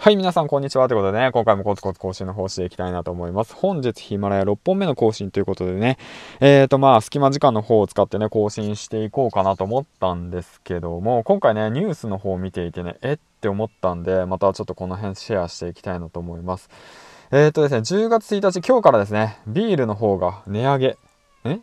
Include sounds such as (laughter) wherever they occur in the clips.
はい、皆さん、こんにちは。ということでね、今回もコツコツ更新の方していきたいなと思います。本日、ヒマラヤ6本目の更新ということでね、えーと、まあ、隙間時間の方を使ってね、更新していこうかなと思ったんですけども、今回ね、ニュースの方を見ていてね、えって思ったんで、またちょっとこの辺シェアしていきたいなと思います。えーとですね、10月1日、今日からですね、ビールの方が値上げ。え？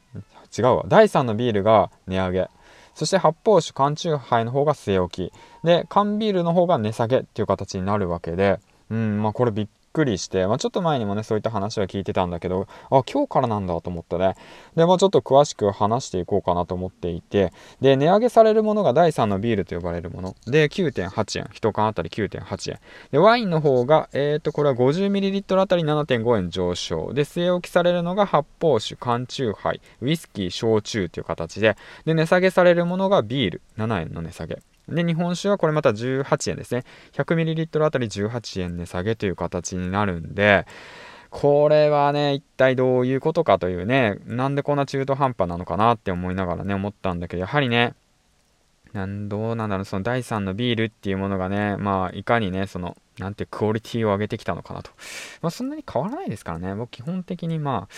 違うわ。第3のビールが値上げ。そして発泡酒、缶チューハイの方が据え置き。で、缶ビールの方が値下げっていう形になるわけで、うん、まあこれびっくりして、まあ、ちょっと前にもね、そういった話は聞いてたんだけど、あ、今日からなんだと思ってね。で、まあちょっと詳しく話していこうかなと思っていて、で、値上げされるものが第3のビールと呼ばれるもの。で、9.8円。1缶あたり9.8円。で、ワインの方が、えっ、ー、と、これは 50ml あたり7.5円上昇。で、据え置きされるのが発泡酒、缶チューハイ、ウイスキー、焼酎という形で、で、値下げされるものがビール、7円の値下げ。で、日本酒はこれまた18円ですね。100ml あたり18円値下げという形になるんで、これはね、一体どういうことかというね、なんでこんな中途半端なのかなって思いながらね、思ったんだけど、やはりね、なんどうなんだろう、その第3のビールっていうものがね、まあ、いかにね、その、なんてクオリティを上げてきたのかなと。まあ、そんなに変わらないですからね。僕、基本的にま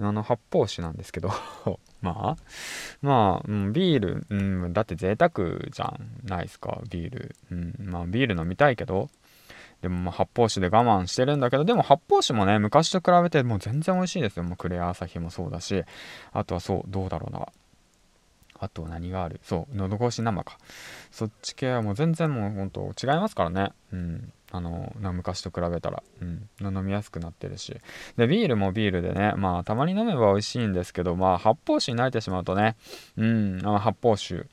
あ、あの、発泡酒なんですけど (laughs) まあ、まあ、うん、ビール、うん、だって贅沢じゃないですか、ビール。うん、まあ、ビール飲みたいけど、でもまあ発泡酒で我慢してるんだけど、でも発泡酒もね、昔と比べてもう全然美味しいですよ。もうクレア朝日もそうだし、あとはそう、どうだろうな。あと何がある？そう、喉越し生か。そっち系はもう全然もうほんと違いますからね。うん。あの、昔と比べたら、うん、飲みやすくなってるし。で、ビールもビールでね、まあ、たまに飲めば美味しいんですけど、まあ、発泡酒に慣れてしまうとね、うん、発泡酒。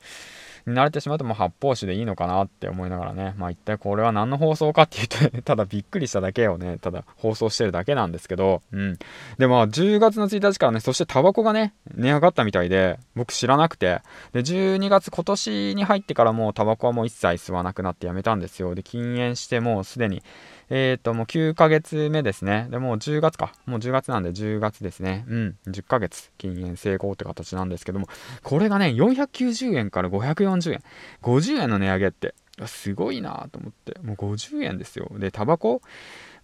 に慣れてしまうともう発泡酒でいいのかなって思いながらね、まあ一体これは何の放送かっていうと、(laughs) ただびっくりしただけをね、ただ放送してるだけなんですけど、うん。で、まあ10月の1日からね、そしてタバコがね、値上がったみたいで、僕知らなくて、で、12月今年に入ってからもうタバコはもう一切吸わなくなってやめたんですよ。で、禁煙してもうすでに、えっ、ー、と、もう9ヶ月目ですね。で、もう10月か。もう10月なんで10月ですね。うん。10ヶ月禁煙成功って形なんですけども、これがね、490円から540円。50円の値上げって、すごいなと思って。もう50円ですよ。で、タバコ？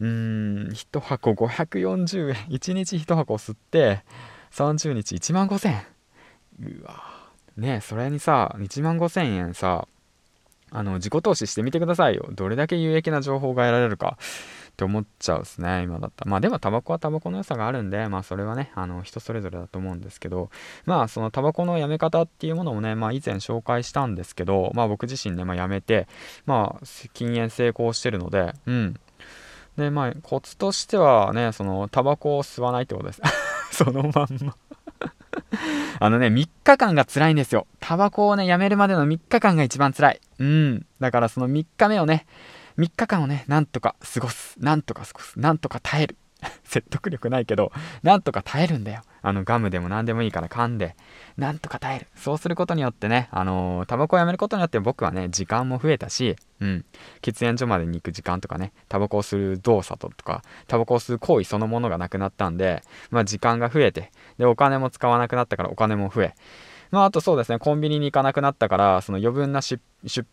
うん、1箱540円。1日1箱吸って、30日1万5000円。うわねそれにさ、1万5000円さ、あの、自己投資してみてくださいよ。どれだけ有益な情報が得られるかって思っちゃうですね、今だったら。まあでもタバコはタバコの良さがあるんで、まあそれはね、あの、人それぞれだと思うんですけど、まあそのタバコのやめ方っていうものもね、まあ以前紹介したんですけど、まあ僕自身ね、まあやめて、まあ禁煙成功してるので、うん。で、まあコツとしてはね、そのタバコを吸わないってことです。(laughs) そのまんま (laughs) あのね、3日間が辛いんですよ。タバコをね、やめるまでの3日間が一番辛い。うん。だからその3日目をね、3日間をね、なんとか過ごす。なんとか過ごす。なんとか耐える。(laughs) 説得力ないけど、なんとか耐えるんだよ。あの、ガムでも何でもいいから噛んで、なんとか耐える。そうすることによってね、あのー、タバコをやめることによって僕はね、時間も増えたし、うん、喫煙所までに行く時間とかね、タバコをする動作とか、タバコを吸う行為そのものがなくなったんで、まあ時間が増えて、で、お金も使わなくなったからお金も増え、まあ、あとそうですね、コンビニに行かなくなったから、その余分な出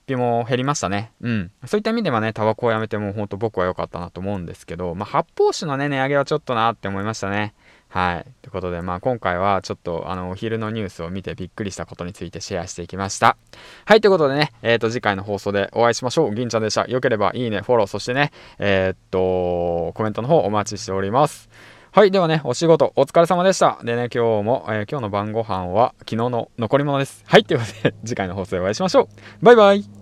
費も減りましたね。うん。そういった意味ではね、タバコをやめても本当僕は良かったなと思うんですけど、まあ、発泡酒のね、値上げはちょっとなって思いましたね。はい。ということで、まあ今回はちょっとあのお昼のニュースを見てびっくりしたことについてシェアしていきました。はい。ということでね、えっ、ー、と次回の放送でお会いしましょう。銀ちゃんでした。よければいいね、フォロー、そしてね、えー、っと、コメントの方お待ちしております。はい。ではね、お仕事お疲れ様でした。でね、今日も、えー、今日の晩ご飯は昨日の残り物です。はい。ということで、次回の放送でお会いしましょう。バイバイ。